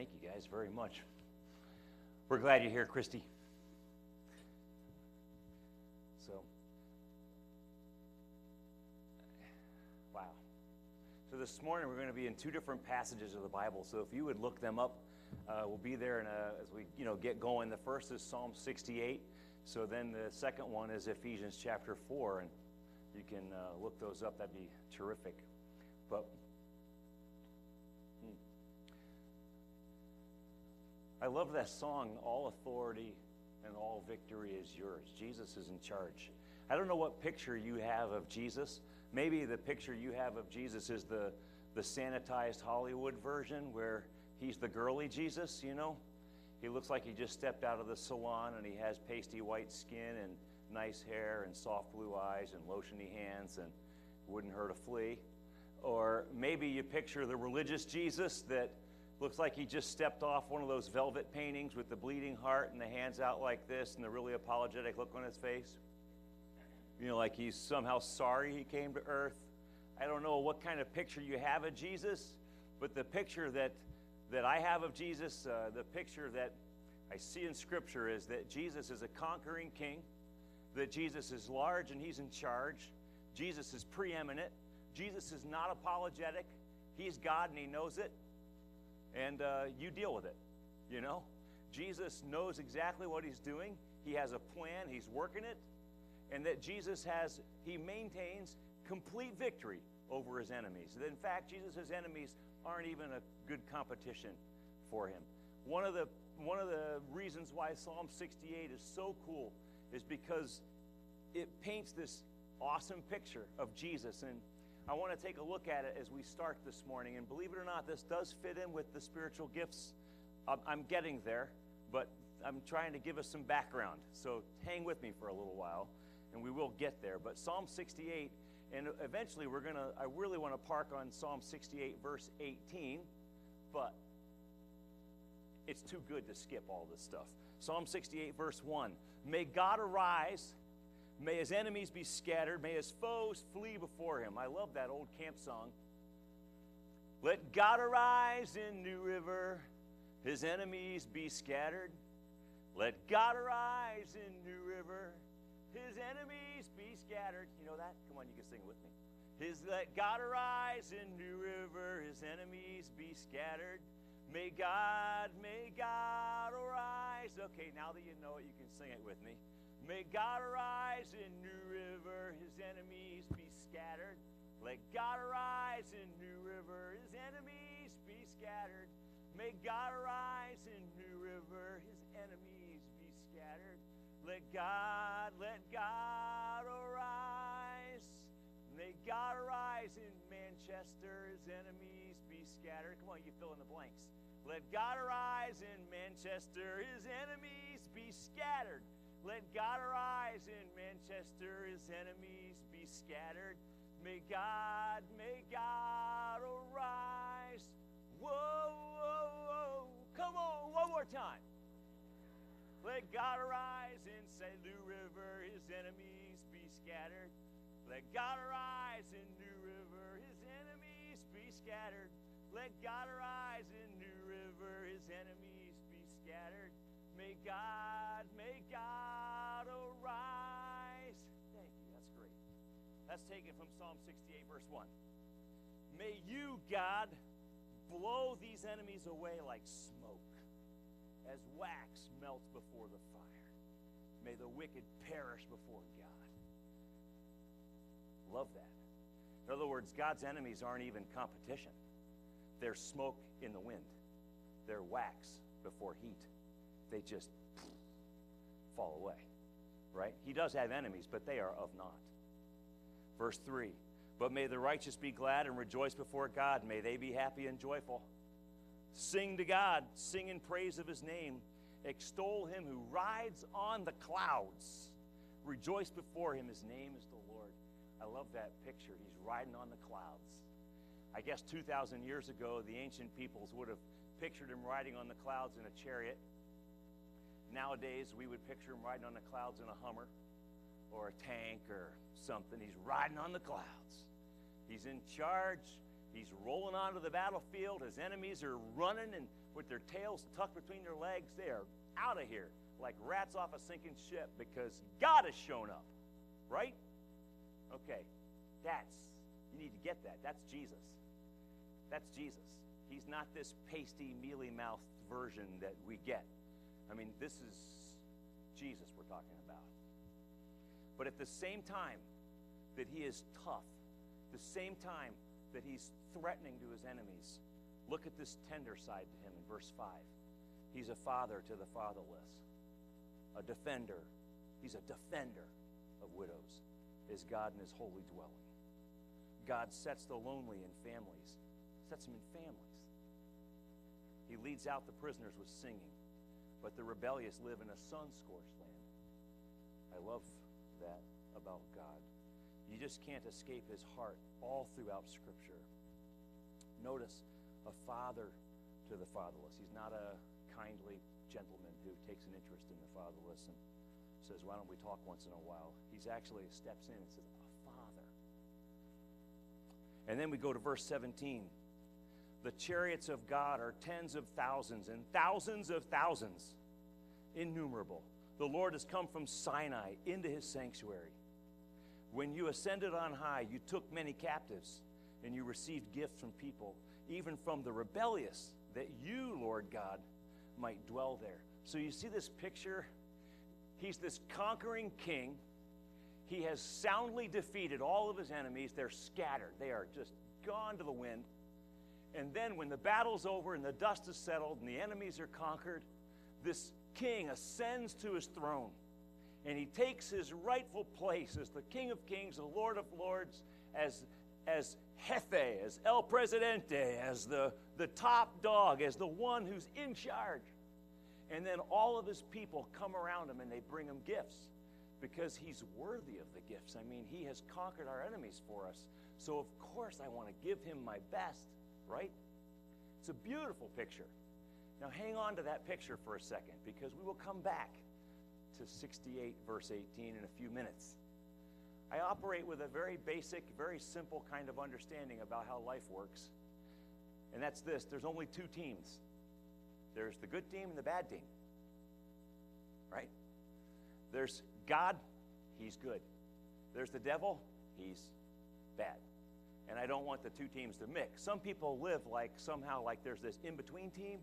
Thank you guys very much. We're glad you're here, Christy. So, wow. So this morning we're going to be in two different passages of the Bible. So if you would look them up, uh, we'll be there a, as we you know get going. The first is Psalm 68. So then the second one is Ephesians chapter 4, and you can uh, look those up. That'd be terrific. But I love that song, All Authority and All Victory is Yours. Jesus is in charge. I don't know what picture you have of Jesus. Maybe the picture you have of Jesus is the, the sanitized Hollywood version where he's the girly Jesus, you know? He looks like he just stepped out of the salon and he has pasty white skin and nice hair and soft blue eyes and lotiony hands and wouldn't hurt a flea. Or maybe you picture the religious Jesus that looks like he just stepped off one of those velvet paintings with the bleeding heart and the hands out like this and the really apologetic look on his face. You know, like he's somehow sorry he came to earth. I don't know what kind of picture you have of Jesus, but the picture that, that I have of Jesus, uh, the picture that I see in Scripture is that Jesus is a conquering king, that Jesus is large and he's in charge, Jesus is preeminent, Jesus is not apologetic. He's God and He knows it. And uh, you deal with it. You know? Jesus knows exactly what He's doing. He has a plan. He's working it. And that Jesus has, He maintains complete victory over His enemies. In fact, Jesus' enemies aren't even a good competition for Him. One of the one of the reasons why Psalm 68 is so cool is because it paints this awesome picture of Jesus. And I want to take a look at it as we start this morning. And believe it or not, this does fit in with the spiritual gifts. I'm getting there, but I'm trying to give us some background. So hang with me for a little while, and we will get there. But Psalm 68, and eventually we're going to, I really want to park on Psalm 68, verse 18, but it's too good to skip all this stuff. Psalm 68, verse 1 May God arise May his enemies be scattered. May his foes flee before him. I love that old camp song. Let God arise in New River, his enemies be scattered. Let God arise in New River, his enemies be scattered. You know that? Come on, you can sing with me. His let God arise in New River, his enemies be scattered. May God, may God arise. Okay, now that you know it, you can sing it with me. May God arise in New River, his enemies be scattered. Let God arise in New River, his enemies be scattered. May God arise in New River, his enemies be scattered. Let God, let God arise. May God arise in Manchester, his enemies be scattered. Come on, you fill in the blanks. Let God arise in Manchester, his enemies be scattered. Let God arise in Manchester, his enemies be scattered. May God, may God arise. Whoa, whoa, whoa. Come on, one more time. Let God arise in St. Louis River, his enemies be scattered. Let God arise in New River, his enemies be scattered. Let God arise in New River, his enemies be scattered. May God, may God arise. Thank you. That's great. That's taken from Psalm 68, verse 1. May you, God, blow these enemies away like smoke, as wax melts before the fire. May the wicked perish before God. Love that. In other words, God's enemies aren't even competition. They're smoke in the wind. They're wax before heat they just fall away. Right? He does have enemies, but they are of naught. Verse 3 But may the righteous be glad and rejoice before God. May they be happy and joyful. Sing to God, sing in praise of his name. Extol him who rides on the clouds. Rejoice before him. His name is the Lord. I love that picture. He's riding on the clouds. I guess 2,000 years ago, the ancient peoples would have pictured him riding on the clouds in a chariot Nowadays, we would picture him riding on the clouds in a Hummer or a tank or something. He's riding on the clouds. He's in charge. He's rolling onto the battlefield. His enemies are running and with their tails tucked between their legs. They are out of here like rats off a sinking ship because God has shown up. Right? Okay. That's, you need to get that. That's Jesus. That's Jesus. He's not this pasty, mealy mouthed version that we get. I mean, this is Jesus we're talking about. But at the same time that he is tough, the same time that he's threatening to his enemies, look at this tender side to him in verse 5. He's a father to the fatherless, a defender. He's a defender of widows, is God in his holy dwelling. God sets the lonely in families, sets them in families. He leads out the prisoners with singing, but the rebellious live in a sun scorched land. I love that about God. You just can't escape his heart all throughout Scripture. Notice a father to the fatherless. He's not a kindly gentleman who takes an interest in the fatherless and says, Why don't we talk once in a while? He's actually steps in and says, A father. And then we go to verse 17. The chariots of God are tens of thousands and thousands of thousands, innumerable. The Lord has come from Sinai into his sanctuary. When you ascended on high, you took many captives, and you received gifts from people, even from the rebellious, that you, Lord God, might dwell there. So you see this picture? He's this conquering king. He has soundly defeated all of his enemies. They're scattered, they are just gone to the wind. And then, when the battle's over and the dust is settled and the enemies are conquered, this king ascends to his throne and he takes his rightful place as the King of Kings, the Lord of Lords, as, as Jefe, as El Presidente, as the, the top dog, as the one who's in charge. And then all of his people come around him and they bring him gifts because he's worthy of the gifts. I mean, he has conquered our enemies for us. So, of course, I want to give him my best, right? It's a beautiful picture. Now, hang on to that picture for a second because we will come back to 68, verse 18, in a few minutes. I operate with a very basic, very simple kind of understanding about how life works. And that's this there's only two teams there's the good team and the bad team. Right? There's God, He's good. There's the devil, He's bad. And I don't want the two teams to mix. Some people live like somehow like there's this in between team,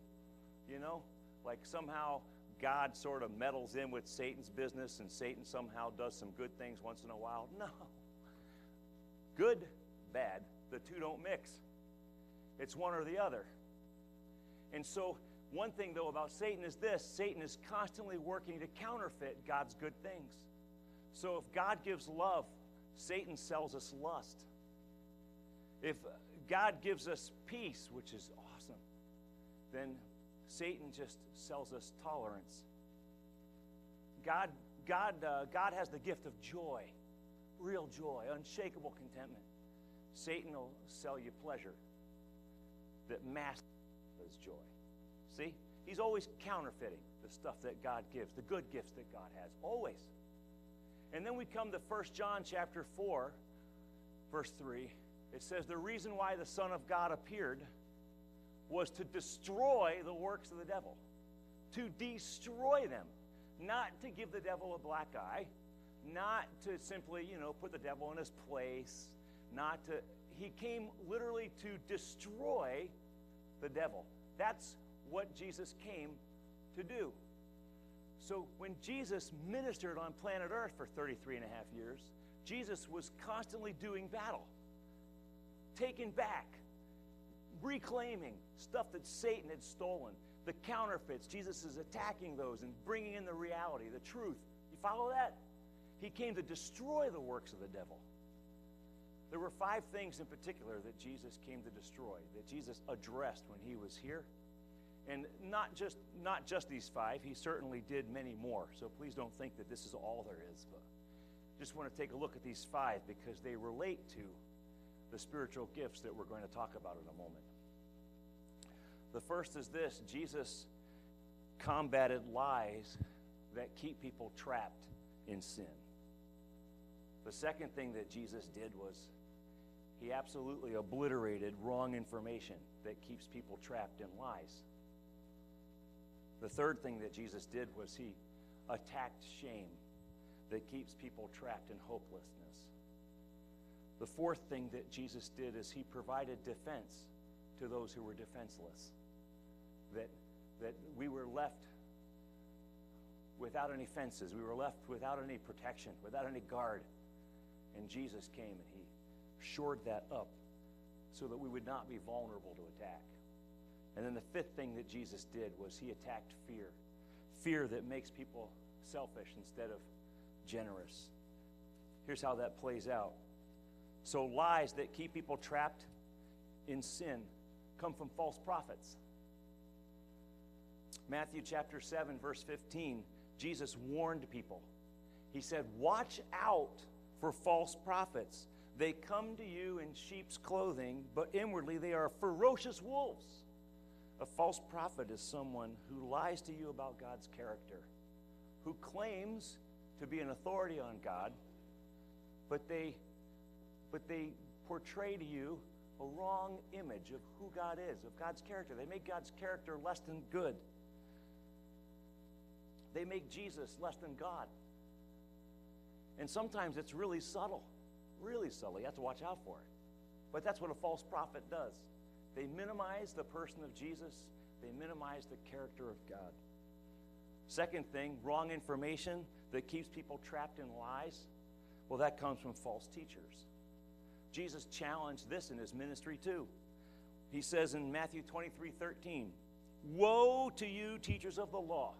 you know, like somehow God sort of meddles in with Satan's business and Satan somehow does some good things once in a while. No. Good, bad, the two don't mix. It's one or the other. And so, one thing though about Satan is this Satan is constantly working to counterfeit God's good things. So, if God gives love, Satan sells us lust. If God gives us peace, which is awesome, then Satan just sells us tolerance. God, God, uh, God has the gift of joy, real joy, unshakable contentment. Satan will sell you pleasure that masks joy. See? He's always counterfeiting the stuff that God gives, the good gifts that God has, always. And then we come to 1 John chapter 4, verse 3. It says, The reason why the Son of God appeared was to destroy the works of the devil, to destroy them, not to give the devil a black eye, not to simply, you know, put the devil in his place, not to. He came literally to destroy the devil. That's what Jesus came to do. So when Jesus ministered on planet Earth for 33 and a half years, Jesus was constantly doing battle, taking back, reclaiming stuff that Satan had stolen, the counterfeits. Jesus is attacking those and bringing in the reality, the truth. You follow that? He came to destroy the works of the devil. There were five things in particular that Jesus came to destroy, that Jesus addressed when he was here. And not just, not just these five, he certainly did many more. So please don't think that this is all there is. But just want to take a look at these five because they relate to the spiritual gifts that we're going to talk about in a moment. The first is this Jesus combated lies that keep people trapped in sin. The second thing that Jesus did was he absolutely obliterated wrong information that keeps people trapped in lies. The third thing that Jesus did was he attacked shame that keeps people trapped in hopelessness. The fourth thing that Jesus did is he provided defense to those who were defenseless. That, that we were left without any fences, we were left without any protection, without any guard. And Jesus came and he shored that up so that we would not be vulnerable to attack. And then the fifth thing that Jesus did was he attacked fear fear that makes people selfish instead of generous. Here's how that plays out. So, lies that keep people trapped in sin come from false prophets. Matthew chapter 7, verse 15, Jesus warned people. He said, Watch out for false prophets. They come to you in sheep's clothing, but inwardly they are ferocious wolves. A false prophet is someone who lies to you about God's character, who claims to be an authority on God, but they, but they portray to you a wrong image of who God is, of God's character. They make God's character less than good. They make Jesus less than God. And sometimes it's really subtle, really subtle. You have to watch out for it. But that's what a false prophet does. They minimize the person of Jesus, they minimize the character of God. Second thing, wrong information that keeps people trapped in lies. Well, that comes from false teachers. Jesus challenged this in his ministry too. He says in Matthew 23 13, Woe to you, teachers of the law!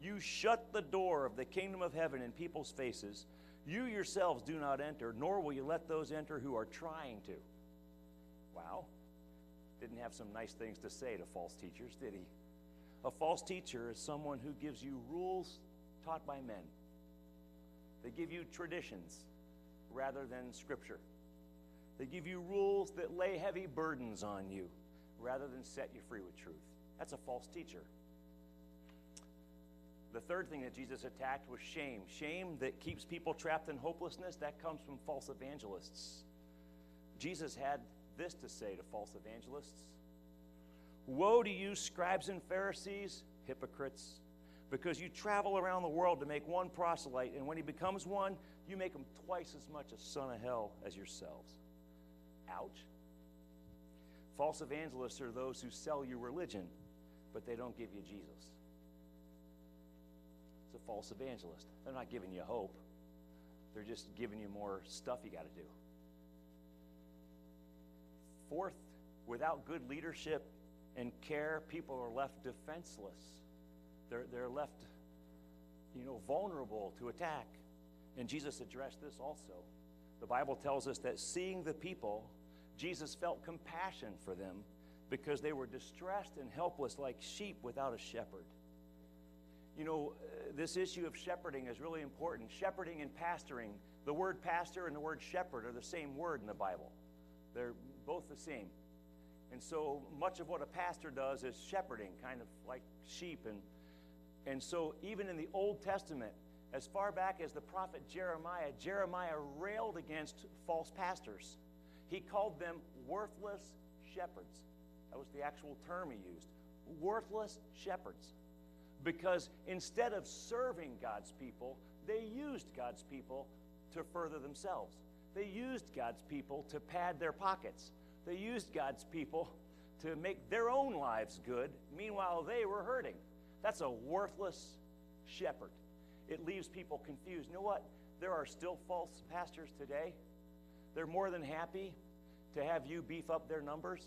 You shut the door of the kingdom of heaven in people's faces. You yourselves do not enter, nor will you let those enter who are trying to. Wow didn't have some nice things to say to false teachers, did he? A false teacher is someone who gives you rules taught by men. They give you traditions rather than scripture. They give you rules that lay heavy burdens on you rather than set you free with truth. That's a false teacher. The third thing that Jesus attacked was shame. Shame that keeps people trapped in hopelessness, that comes from false evangelists. Jesus had this to say to false evangelists Woe to you, scribes and Pharisees, hypocrites, because you travel around the world to make one proselyte, and when he becomes one, you make him twice as much a son of hell as yourselves. Ouch. False evangelists are those who sell you religion, but they don't give you Jesus. It's a false evangelist. They're not giving you hope, they're just giving you more stuff you got to do. Fourth, without good leadership and care, people are left defenseless. They're, they're left, you know, vulnerable to attack. And Jesus addressed this also. The Bible tells us that seeing the people, Jesus felt compassion for them because they were distressed and helpless like sheep without a shepherd. You know, uh, this issue of shepherding is really important. Shepherding and pastoring, the word pastor and the word shepherd are the same word in the Bible. They're both the same. And so much of what a pastor does is shepherding, kind of like sheep. And, and so, even in the Old Testament, as far back as the prophet Jeremiah, Jeremiah railed against false pastors. He called them worthless shepherds. That was the actual term he used. Worthless shepherds. Because instead of serving God's people, they used God's people to further themselves. They used God's people to pad their pockets. They used God's people to make their own lives good. Meanwhile, they were hurting. That's a worthless shepherd. It leaves people confused. You know what? There are still false pastors today. They're more than happy to have you beef up their numbers.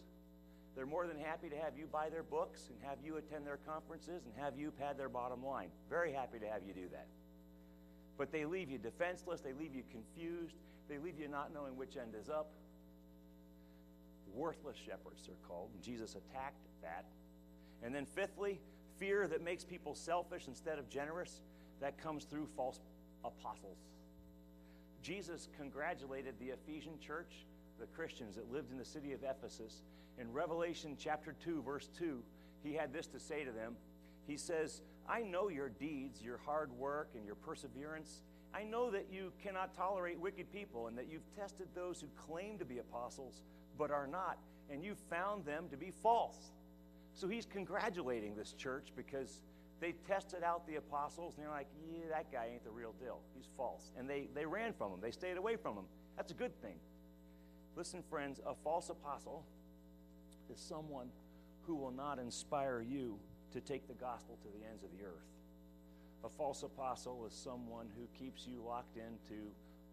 They're more than happy to have you buy their books and have you attend their conferences and have you pad their bottom line. Very happy to have you do that. But they leave you defenseless, they leave you confused, they leave you not knowing which end is up. Worthless shepherds, they're called. And Jesus attacked that. And then, fifthly, fear that makes people selfish instead of generous. That comes through false apostles. Jesus congratulated the Ephesian church, the Christians that lived in the city of Ephesus. In Revelation chapter 2, verse 2, he had this to say to them. He says, I know your deeds, your hard work, and your perseverance I know that you cannot tolerate wicked people and that you've tested those who claim to be apostles but are not, and you found them to be false. So he's congratulating this church because they tested out the apostles and they're like, yeah, that guy ain't the real deal. He's false. And they, they ran from him, they stayed away from him. That's a good thing. Listen, friends, a false apostle is someone who will not inspire you to take the gospel to the ends of the earth. A false apostle is someone who keeps you locked into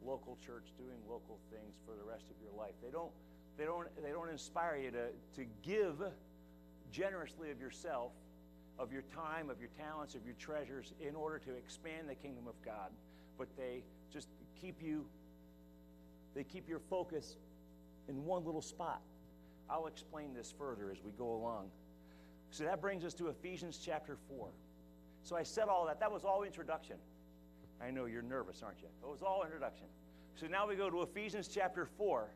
local church doing local things for the rest of your life. They don't, they don't, they don't inspire you to, to give generously of yourself, of your time, of your talents, of your treasures in order to expand the kingdom of God. But they just keep you, they keep your focus in one little spot. I'll explain this further as we go along. So that brings us to Ephesians chapter 4. So I said all that. That was all introduction. I know you're nervous, aren't you? It was all introduction. So now we go to Ephesians chapter 4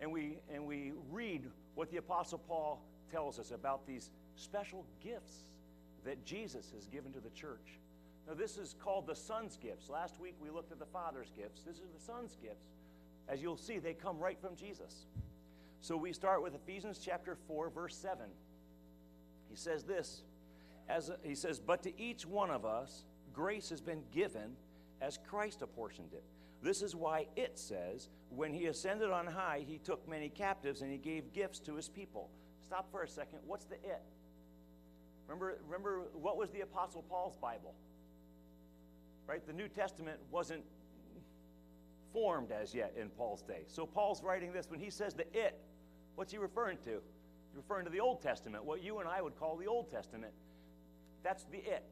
and we and we read what the apostle Paul tells us about these special gifts that Jesus has given to the church. Now this is called the son's gifts. Last week we looked at the father's gifts. This is the son's gifts. As you'll see, they come right from Jesus. So we start with Ephesians chapter 4 verse 7. He says this, as he says, "But to each one of us grace has been given as Christ apportioned it." This is why it says, "When he ascended on high, he took many captives and he gave gifts to his people." Stop for a second. What's the it? Remember remember what was the apostle Paul's Bible? Right? The New Testament wasn't formed as yet in Paul's day. So Paul's writing this when he says the it, what's he referring to? He's referring to the Old Testament, what you and I would call the Old Testament. That's the it.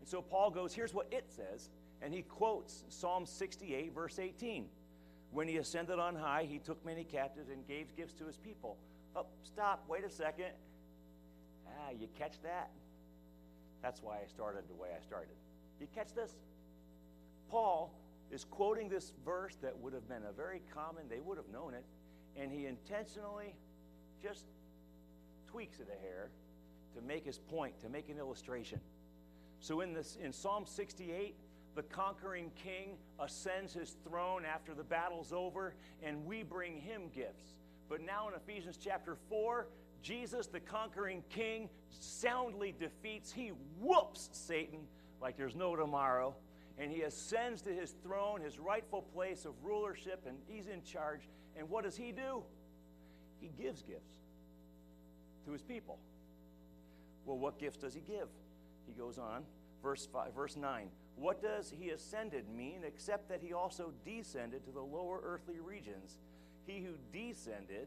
And so Paul goes, here's what it says, and he quotes Psalm 68, verse 18. When he ascended on high, he took many captives and gave gifts to his people. Oh, stop, wait a second. Ah, you catch that? That's why I started the way I started. You catch this? Paul is quoting this verse that would have been a very common, they would have known it, and he intentionally just tweaks it a hair to make his point, to make an illustration. So in this in Psalm 68, the conquering king ascends his throne after the battle's over, and we bring him gifts. But now in Ephesians chapter 4, Jesus, the conquering king, soundly defeats, he whoops Satan like there's no tomorrow and he ascends to his throne, his rightful place of rulership, and he's in charge. And what does he do? He gives gifts to his people. Well, what gifts does he give? He goes on, verse five, verse 9. What does he ascended mean except that he also descended to the lower earthly regions? He who descended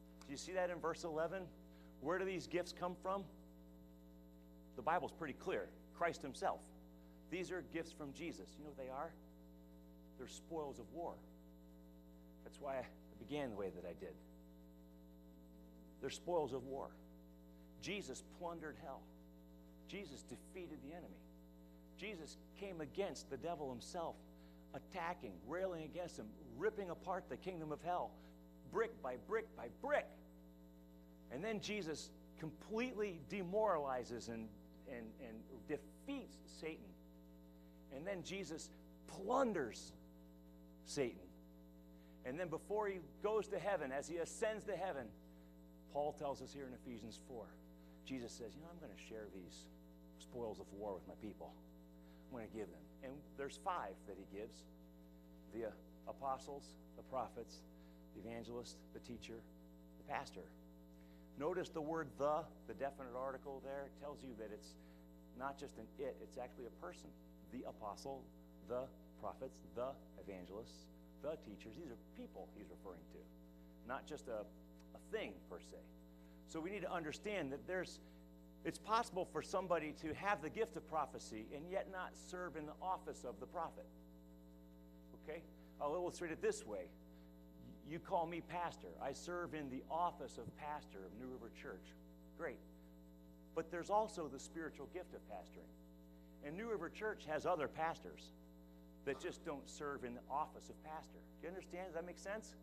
Do you see that in verse 11? Where do these gifts come from? The Bible's pretty clear Christ Himself. These are gifts from Jesus. You know what they are? They're spoils of war. That's why I began the way that I did. They're spoils of war. Jesus plundered hell. Jesus defeated the enemy. Jesus came against the devil himself, attacking, railing against him, ripping apart the kingdom of hell, brick by brick by brick. And then Jesus completely demoralizes and, and, and defeats Satan. And then Jesus plunders Satan. And then before he goes to heaven, as he ascends to heaven, Paul tells us here in Ephesians 4, Jesus says, You know, I'm going to share these spoils of war with my people. I'm going to give them. And there's five that he gives the apostles, the prophets, the evangelist, the teacher, the pastor. Notice the word the, the definite article there, tells you that it's not just an it, it's actually a person. The apostle, the prophets, the evangelists, the teachers. These are people he's referring to, not just a, a thing per se. So we need to understand that there's it's possible for somebody to have the gift of prophecy and yet not serve in the office of the prophet. Okay? I'll illustrate it this way. You call me pastor. I serve in the office of pastor of New River Church. Great. But there's also the spiritual gift of pastoring. And New River Church has other pastors that just don't serve in the office of pastor. Do you understand? Does that make sense?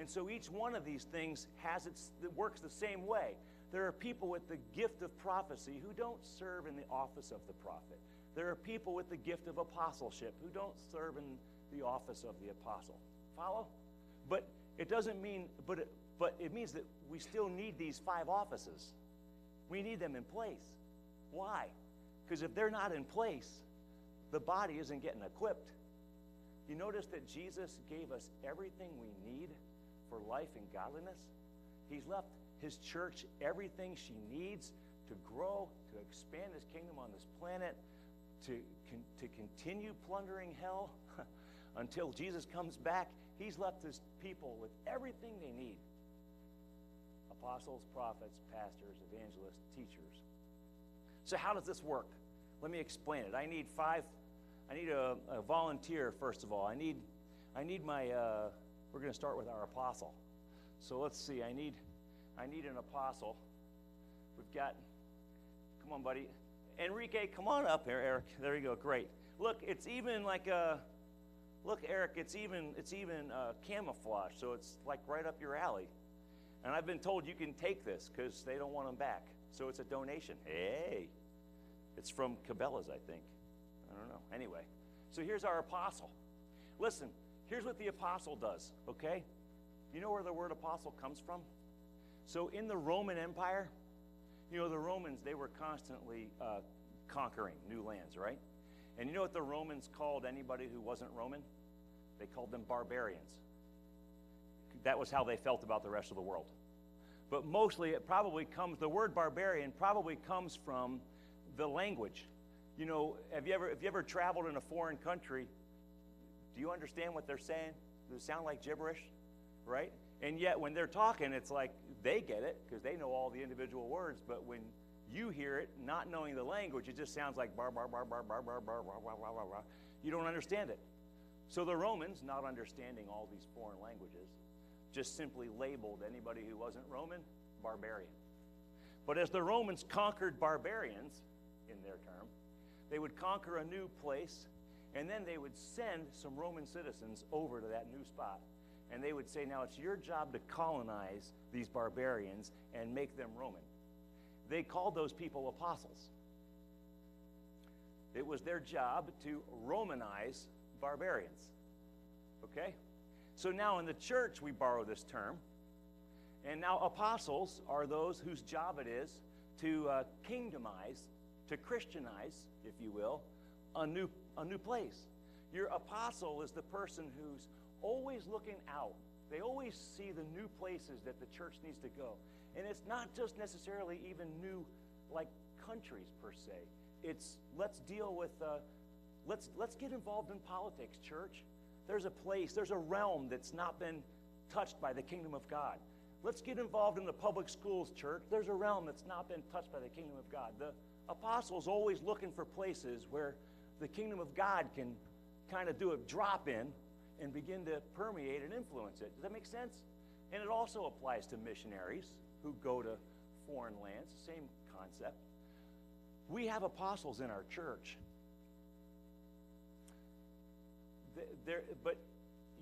And so each one of these things has its it works the same way. There are people with the gift of prophecy who don't serve in the office of the prophet. There are people with the gift of apostleship who don't serve in the office of the apostle. Follow? But it doesn't mean but it, but it means that we still need these five offices. We need them in place. Why? Because if they're not in place, the body isn't getting equipped. You notice that Jesus gave us everything we need for life and godliness? He's left his church everything she needs to grow, to expand his kingdom on this planet, to, to continue plundering hell until Jesus comes back. He's left his people with everything they need apostles, prophets, pastors, evangelists, teachers. So, how does this work? Let me explain it. I need five, I need a, a volunteer, first of all. I need, I need my, uh, we're going to start with our apostle. So let's see. I need, I need an apostle. We've got, come on, buddy. Enrique, come on up here, Eric. There you go. Great. Look, it's even like a, look, Eric. It's even, it's even uh, camouflage, so it's like right up your alley. And I've been told you can take this because they don't want them back. So it's a donation. Hey, it's from Cabela's, I think. I don't know. Anyway, so here's our apostle. Listen, here's what the apostle does, okay? You know where the word apostle comes from? So in the Roman Empire, you know, the Romans, they were constantly uh, conquering new lands, right? And you know what the Romans called anybody who wasn't Roman? They called them barbarians. That was how they felt about the rest of the world. But mostly it probably comes, the word barbarian probably comes from the language. You know, have you ever, have you ever traveled in a foreign country? Do you understand what they're saying? Does it sound like gibberish? Right? And yet when they're talking, it's like they get it because they know all the individual words. But when you hear it, not knowing the language, it just sounds like bar, bar, bar, bar, bar, bar, bar, bar, bar, bar, bar. You don't understand it. So the Romans, not understanding all these foreign languages, just simply labeled anybody who wasn't Roman barbarian. But as the Romans conquered barbarians, in their term, they would conquer a new place, and then they would send some Roman citizens over to that new spot. And they would say, Now it's your job to colonize these barbarians and make them Roman. They called those people apostles. It was their job to Romanize barbarians. Okay? So now in the church, we borrow this term. And now apostles are those whose job it is to uh, kingdomize, to Christianize, if you will, a new, a new place. Your apostle is the person who's always looking out. They always see the new places that the church needs to go. And it's not just necessarily even new, like countries per se. It's let's deal with, uh, let's, let's get involved in politics, church. There's a place, there's a realm that's not been touched by the kingdom of God. Let's get involved in the public schools, church. There's a realm that's not been touched by the kingdom of God. The apostles always looking for places where the kingdom of God can kind of do a drop in and begin to permeate and influence it. Does that make sense? And it also applies to missionaries who go to foreign lands, same concept. We have apostles in our church. They're, but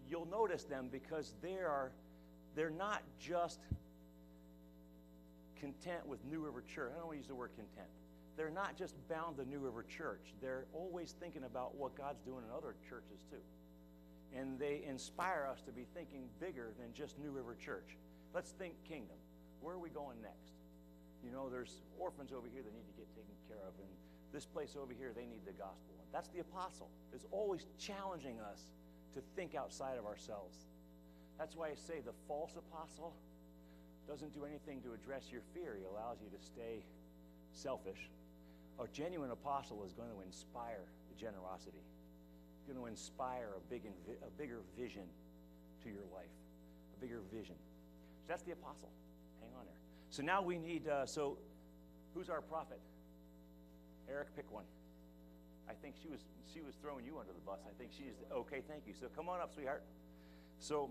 you'll notice them because they are they're not just content with New River Church. I don't want to use the word content. They're not just bound to New River Church. They're always thinking about what God's doing in other churches too. And they inspire us to be thinking bigger than just New River Church. Let's think kingdom. Where are we going next? You know, there's orphans over here that need to get taken care of, and this place over here, they need the gospel. That's the apostle, is always challenging us to think outside of ourselves. That's why I say the false apostle doesn't do anything to address your fear. He allows you to stay selfish. A genuine apostle is going to inspire the generosity going to inspire a, big a bigger vision to your life, a bigger vision. So that's the apostle. Hang on there. So now we need, uh, so who's our prophet? Eric, pick one. I think she was she was throwing you under the bus. I think she's okay. Thank you. So come on up, sweetheart. So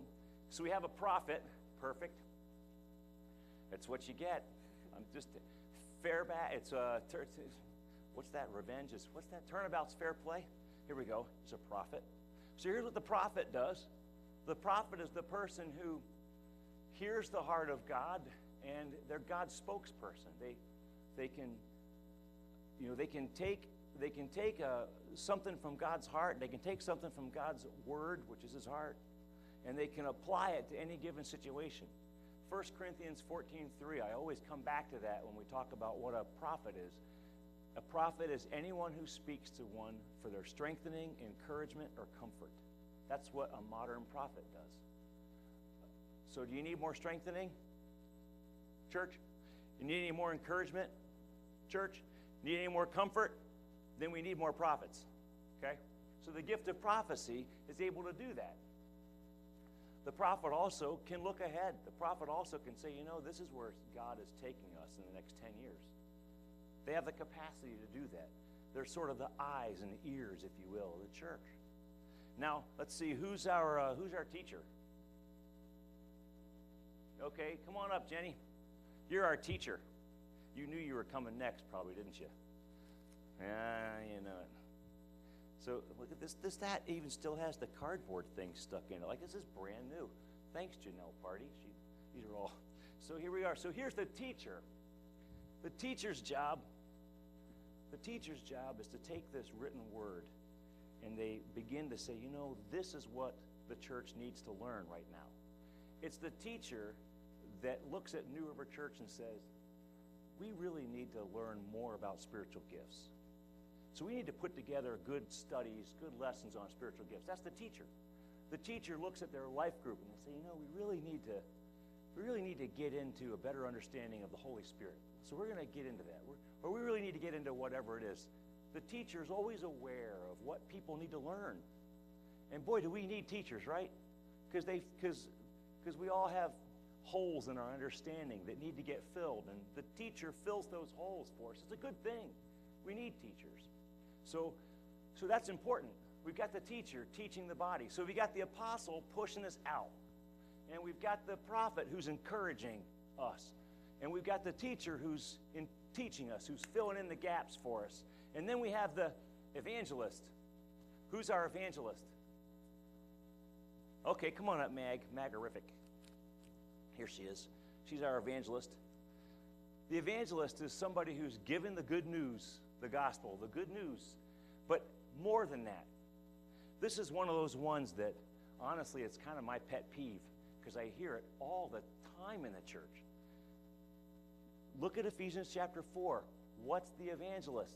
so we have a prophet. Perfect. That's what you get. I'm just fair bat. It's uh, a what's that? Revenge is what's that? Turnabout's fair play. Here we go. It's a prophet. So here's what the prophet does. The prophet is the person who hears the heart of God and they're God's spokesperson. They they can you know they can take they can take uh, something from God's heart, they can take something from God's word, which is his heart, and they can apply it to any given situation. 1 Corinthians 14:3, I always come back to that when we talk about what a prophet is. A prophet is anyone who speaks to one for their strengthening, encouragement, or comfort. That's what a modern prophet does. So, do you need more strengthening? Church? You need any more encouragement? Church? Need any more comfort? then we need more prophets. Okay? So the gift of prophecy is able to do that. The prophet also can look ahead. The prophet also can say, you know, this is where God is taking us in the next 10 years. They have the capacity to do that. They're sort of the eyes and the ears, if you will, of the church. Now, let's see, who's our, uh, who's our teacher? Okay, come on up, Jenny. You're our teacher. You knew you were coming next, probably, didn't you? Yeah, you know it. So look at this. This that even still has the cardboard thing stuck in it. Like this is brand new. Thanks, Janelle Party. She, these are all. So here we are. So here's the teacher. The teacher's job. The teacher's job is to take this written word, and they begin to say, you know, this is what the church needs to learn right now. It's the teacher that looks at New River Church and says, we really need to learn more about spiritual gifts. So we need to put together good studies, good lessons on spiritual gifts. That's the teacher. The teacher looks at their life group and they say, you know, we really need to, we really need to get into a better understanding of the Holy Spirit. So we're going to get into that. We're, or we really need to get into whatever it is. The teacher is always aware of what people need to learn. And boy, do we need teachers, right? Because they, because, because we all have holes in our understanding that need to get filled, and the teacher fills those holes for us. It's a good thing. We need teachers. So, so that's important. We've got the teacher teaching the body. So we've got the apostle pushing us out. And we've got the prophet who's encouraging us. And we've got the teacher who's in teaching us, who's filling in the gaps for us. And then we have the evangelist. Who's our evangelist? Okay, come on up, Mag. Magarific. Here she is. She's our evangelist. The evangelist is somebody who's given the good news the gospel, the good news. But more than that, this is one of those ones that, honestly, it's kind of my pet peeve because I hear it all the time in the church. Look at Ephesians chapter 4. What's the evangelist?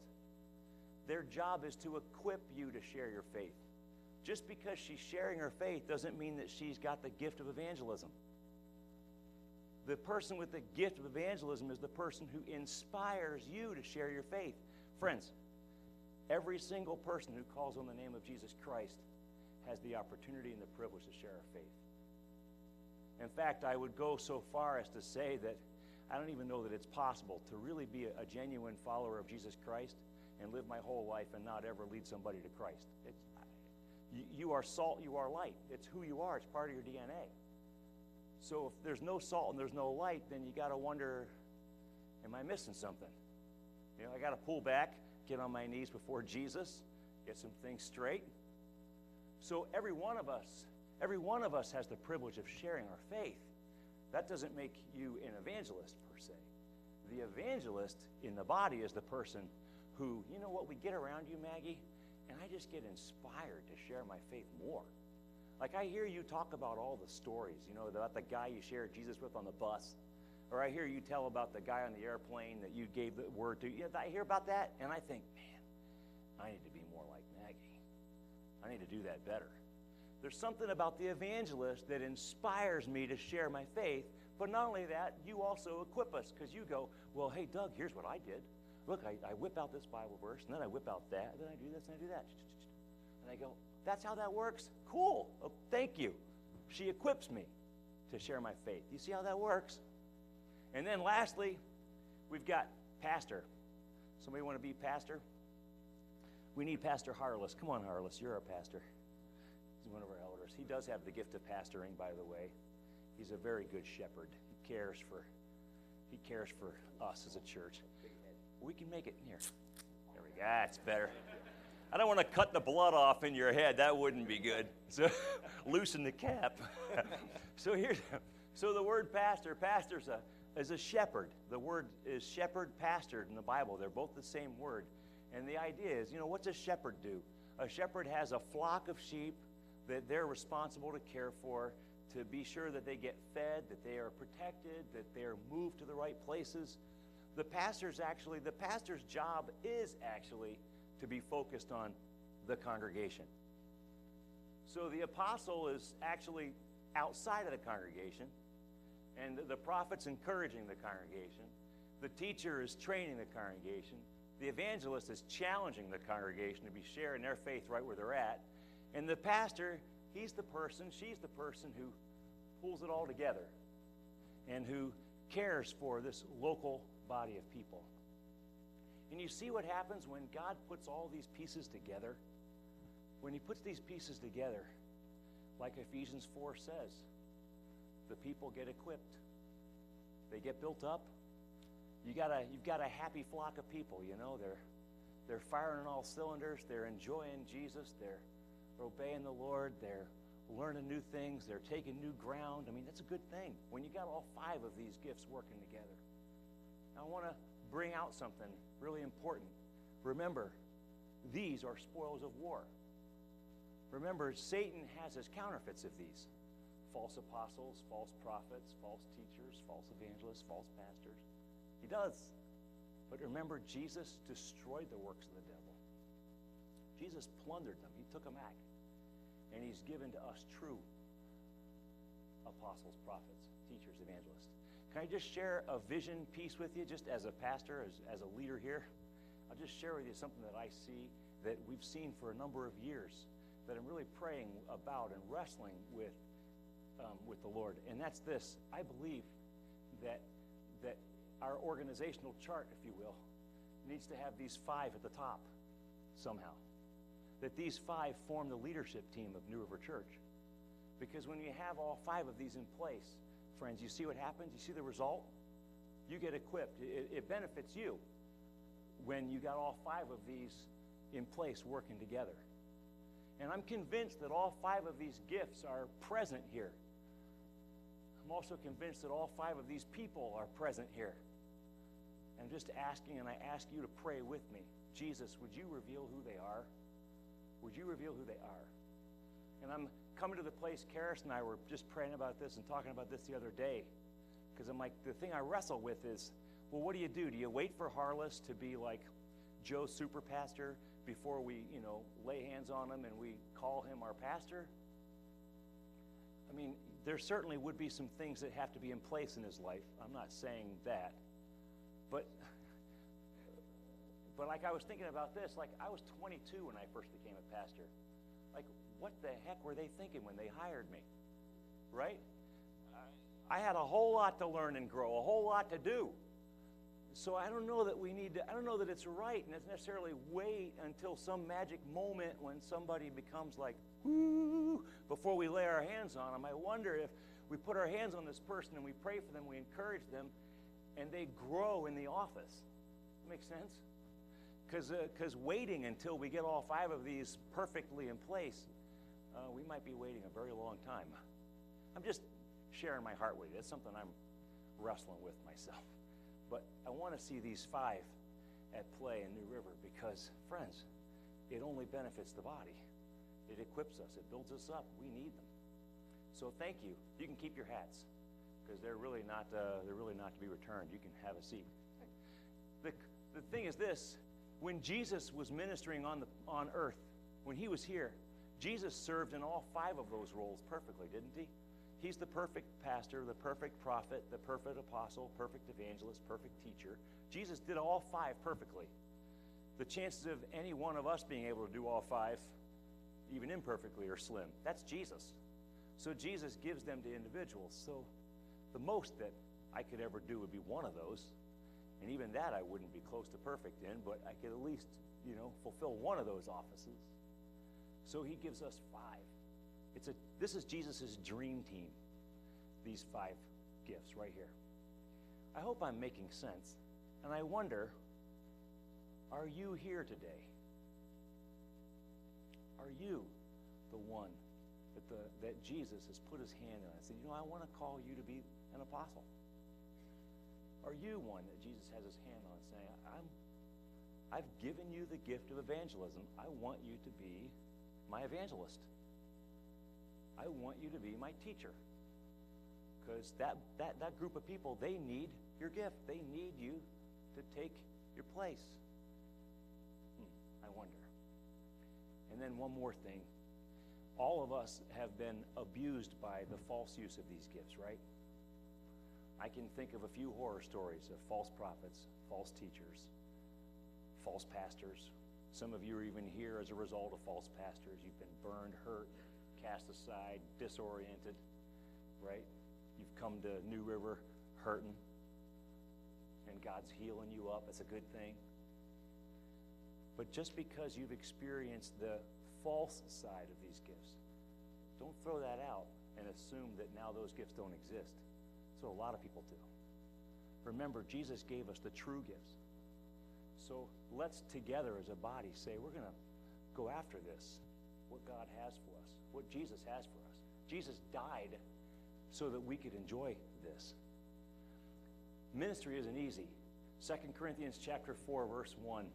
Their job is to equip you to share your faith. Just because she's sharing her faith doesn't mean that she's got the gift of evangelism. The person with the gift of evangelism is the person who inspires you to share your faith. Friends, every single person who calls on the name of Jesus Christ has the opportunity and the privilege to share our faith. In fact, I would go so far as to say that I don't even know that it's possible to really be a, genuine follower of Jesus Christ and live my whole life and not ever lead somebody to Christ. It's, you are salt, you are light. It's who you are, it's part of your DNA. So if there's no salt and there's no light, then you got to wonder am I missing something? You know, I got to pull back, get on my knees before Jesus, get some things straight. So every one of us, every one of us has the privilege of sharing our faith. That doesn't make you an evangelist per se. The evangelist in the body is the person who, you know what, we get around you, Maggie, and I just get inspired to share my faith more. Like I hear you talk about all the stories, you know, about the guy you shared Jesus with on the bus or I hear you tell about the guy on the airplane that you gave the word to. Know, I hear about that, and I think, man, I need to be more like Maggie. I need to do that better. There's something about the evangelist that inspires me to share my faith. But not only that, you also equip us because you go, well, hey, Doug, here's what I did. Look, I, I whip out this Bible verse, and then I whip out that, and then I do this, and I do that. And I go, that's how that works? Cool. Oh, thank you. She equips me to share my faith. You see how that works? And then lastly, we've got pastor. Somebody want to be pastor? We need Pastor Harless. Come on, Harless, you're our pastor. He's one of our elders. He does have the gift of pastoring, by the way. He's a very good shepherd. He cares for he cares for us as a church. We can make it here. There we go. That's better. I don't want to cut the blood off in your head. That wouldn't be good. So loosen the cap. so here's so the word pastor, pastor's a is a shepherd. The word is shepherd, pastored in the Bible. They're both the same word. And the idea is, you know, what's a shepherd do? A shepherd has a flock of sheep that they're responsible to care for, to be sure that they get fed, that they are protected, that they are moved to the right places. The pastor's actually, the pastor's job is actually to be focused on the congregation. So the apostle is actually outside of the congregation, and the prophet's encouraging the congregation. The teacher is training the congregation. The evangelist is challenging the congregation to be sharing their faith right where they're at. And the pastor, he's the person, she's the person who pulls it all together and who cares for this local body of people. And you see what happens when God puts all these pieces together? When He puts these pieces together, like Ephesians 4 says, the people get equipped, they get built up. You got a, you've got a happy flock of people, you know. They're, they're firing on all cylinders. They're enjoying Jesus. They're obeying the Lord. They're learning new things. They're taking new ground. I mean, that's a good thing when you got all five of these gifts working together. I want to bring out something really important. Remember, these are spoils of war. Remember, Satan has his counterfeits of these false apostles, false prophets, false teachers, false evangelists, false pastors. He does. But remember, Jesus destroyed the works of the devil. Jesus plundered them, he took them back. And he's given to us true apostles, prophets, teachers, evangelists. Can I just share a vision piece with you, just as a pastor, as, as a leader here? I'll just share with you something that I see that we've seen for a number of years that I'm really praying about and wrestling with um, with the Lord, and that's this. I believe that that our organizational chart, if you will, needs to have these five at the top somehow. That these five form the leadership team of New River Church. Because when you have all five of these in place, friends, you see what happens? You see the result? You get equipped. It, it benefits you when you got all five of these in place working together. And I'm convinced that all five of these gifts are present here. I'm also convinced that all five of these people are present here. I'm just asking, and I ask you to pray with me. Jesus, would you reveal who they are? Would you reveal who they are? And I'm coming to the place, Karis and I were just praying about this and talking about this the other day. Because I'm like, the thing I wrestle with is, well, what do you do? Do you wait for Harless to be like Joe super pastor before we, you know, lay hands on him and we call him our pastor? I mean, there certainly would be some things that have to be in place in his life. I'm not saying that. But but like I was thinking about this, like I was 22 when I first became a pastor. Like what the heck were they thinking when they hired me? Right? I had a whole lot to learn and grow, a whole lot to do. So I don't know that we need to, I don't know that it's right and it's necessarily wait until some magic moment when somebody becomes like, whoo, before we lay our hands on them. I wonder if we put our hands on this person and we pray for them, we encourage them, and they grow in the office. Makes sense? Because uh, waiting until we get all five of these perfectly in place, uh, we might be waiting a very long time. I'm just sharing my heart with you. It's something I'm wrestling with myself. But I want to see these five at play in New River because, friends, it only benefits the body. It equips us, it builds us up. We need them. So thank you. You can keep your hats because they're really not uh, they're really not to be returned. You can have a seat. The, the thing is this: when Jesus was ministering on the on earth, when he was here, Jesus served in all five of those roles perfectly, didn't he? He's the perfect pastor, the perfect prophet, the perfect apostle, perfect evangelist, perfect teacher. Jesus did all five perfectly. The chances of any one of us being able to do all five, even imperfectly, are slim. That's Jesus. So Jesus gives them to individuals. So the most that I could ever do would be one of those. And even that I wouldn't be close to perfect in, but I could at least you know, fulfill one of those offices. So he gives us five. It's a, this is Jesus' dream team, these five gifts right here. I hope I'm making sense. And I wonder are you here today? Are you the one that, the, that Jesus has put his hand on and said, You know, I want to call you to be an apostle? Are you one that Jesus has his hand on saying, I'm, I've given you the gift of evangelism. I want you to be my evangelist. I want you to be my teacher. Because that, that, that group of people, they need your gift. They need you to take your place. Hmm, I wonder. And then one more thing. All of us have been abused by the false use of these gifts, right? I can think of a few horror stories of false prophets, false teachers, false pastors. Some of you are even here as a result of false pastors. You've been burned, hurt, cast aside, disoriented, right? You've come to New River hurting, and God's healing you up. It's a good thing. But just because you've experienced the false side of these gifts, don't throw that out and assume that now those gifts don't exist. So a lot of people do. Remember, Jesus gave us the true gifts. So let's together as a body say, we're going to go after this, what God has for us, what Jesus has for us. Jesus died so that we could enjoy this. Ministry isn't easy. 2 Corinthians chapter 4, verse 1.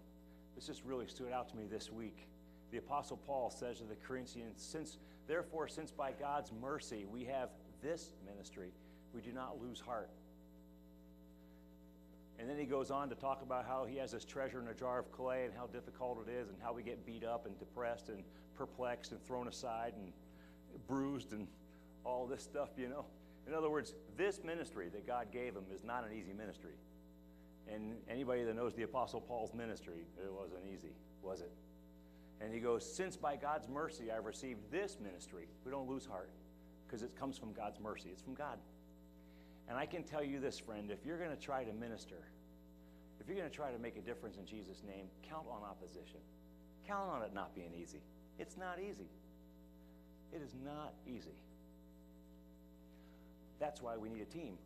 This just really stood out to me this week. The Apostle Paul says to the Corinthians, Since therefore, since by God's mercy we have this ministry, we do not lose heart. And then he goes on to talk about how he has this treasure in a jar of clay and how difficult it is and how we get beat up and depressed and perplexed and thrown aside and bruised and all this stuff, you know. In other words, this ministry that God gave him is not an easy ministry. And anybody that knows the Apostle Paul's ministry, it wasn't easy, was it? And he goes, Since by God's mercy I've received this ministry, we don't lose heart because it comes from God's mercy. It's from God. And I can tell you this, friend, if you're going to try to minister, if you're going to try to make a difference in Jesus' name, count on opposition. Count on it not being easy. It's not easy. It is not easy. That's why we need a team.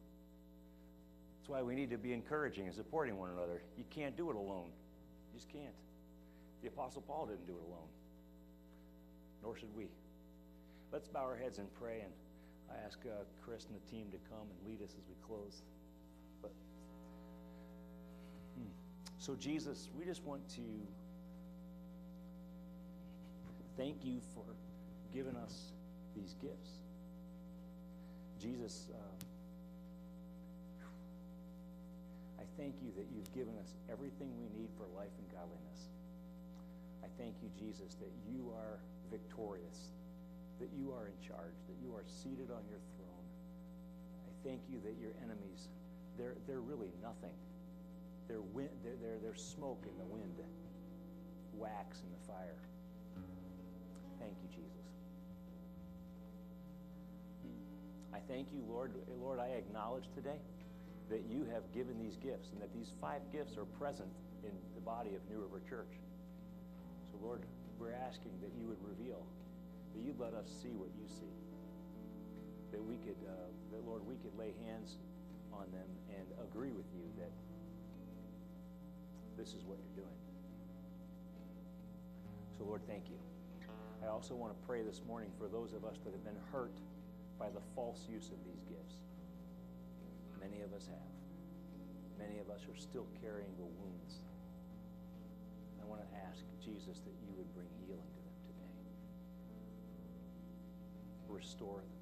That's why we need to be encouraging and supporting one another. You can't do it alone. You just can't. The Apostle Paul didn't do it alone, nor should we. Let's bow our heads and pray and I ask uh, Chris and the team to come and lead us as we close. But hmm. So Jesus, we just want to thank you for giving us these gifts. Jesus, uh, I thank you that you've given us everything we need for life and godliness. I thank you, Jesus, that you are victorious that you are in charge, that you are seated on your throne. I thank you that your enemies, they're, they're really nothing. They're, wind, they're, they're, they're smoke in the wind, wax in the fire. Thank you, Jesus. I thank you, Lord. Lord, I acknowledge today that you have given these gifts and that these five gifts are present in the body of New River Church. So, Lord, we're asking that you would reveal that you'd let us see what you see. That we could, uh, that Lord, we could lay hands on them and agree with you that this is what you're doing. So, Lord, thank you. I also want to pray this morning for those of us that have been hurt by the false use of these gifts. Many of us have. Many of us are still carrying the wounds. I want to ask Jesus that you would bring healing to them. Today. Restore them.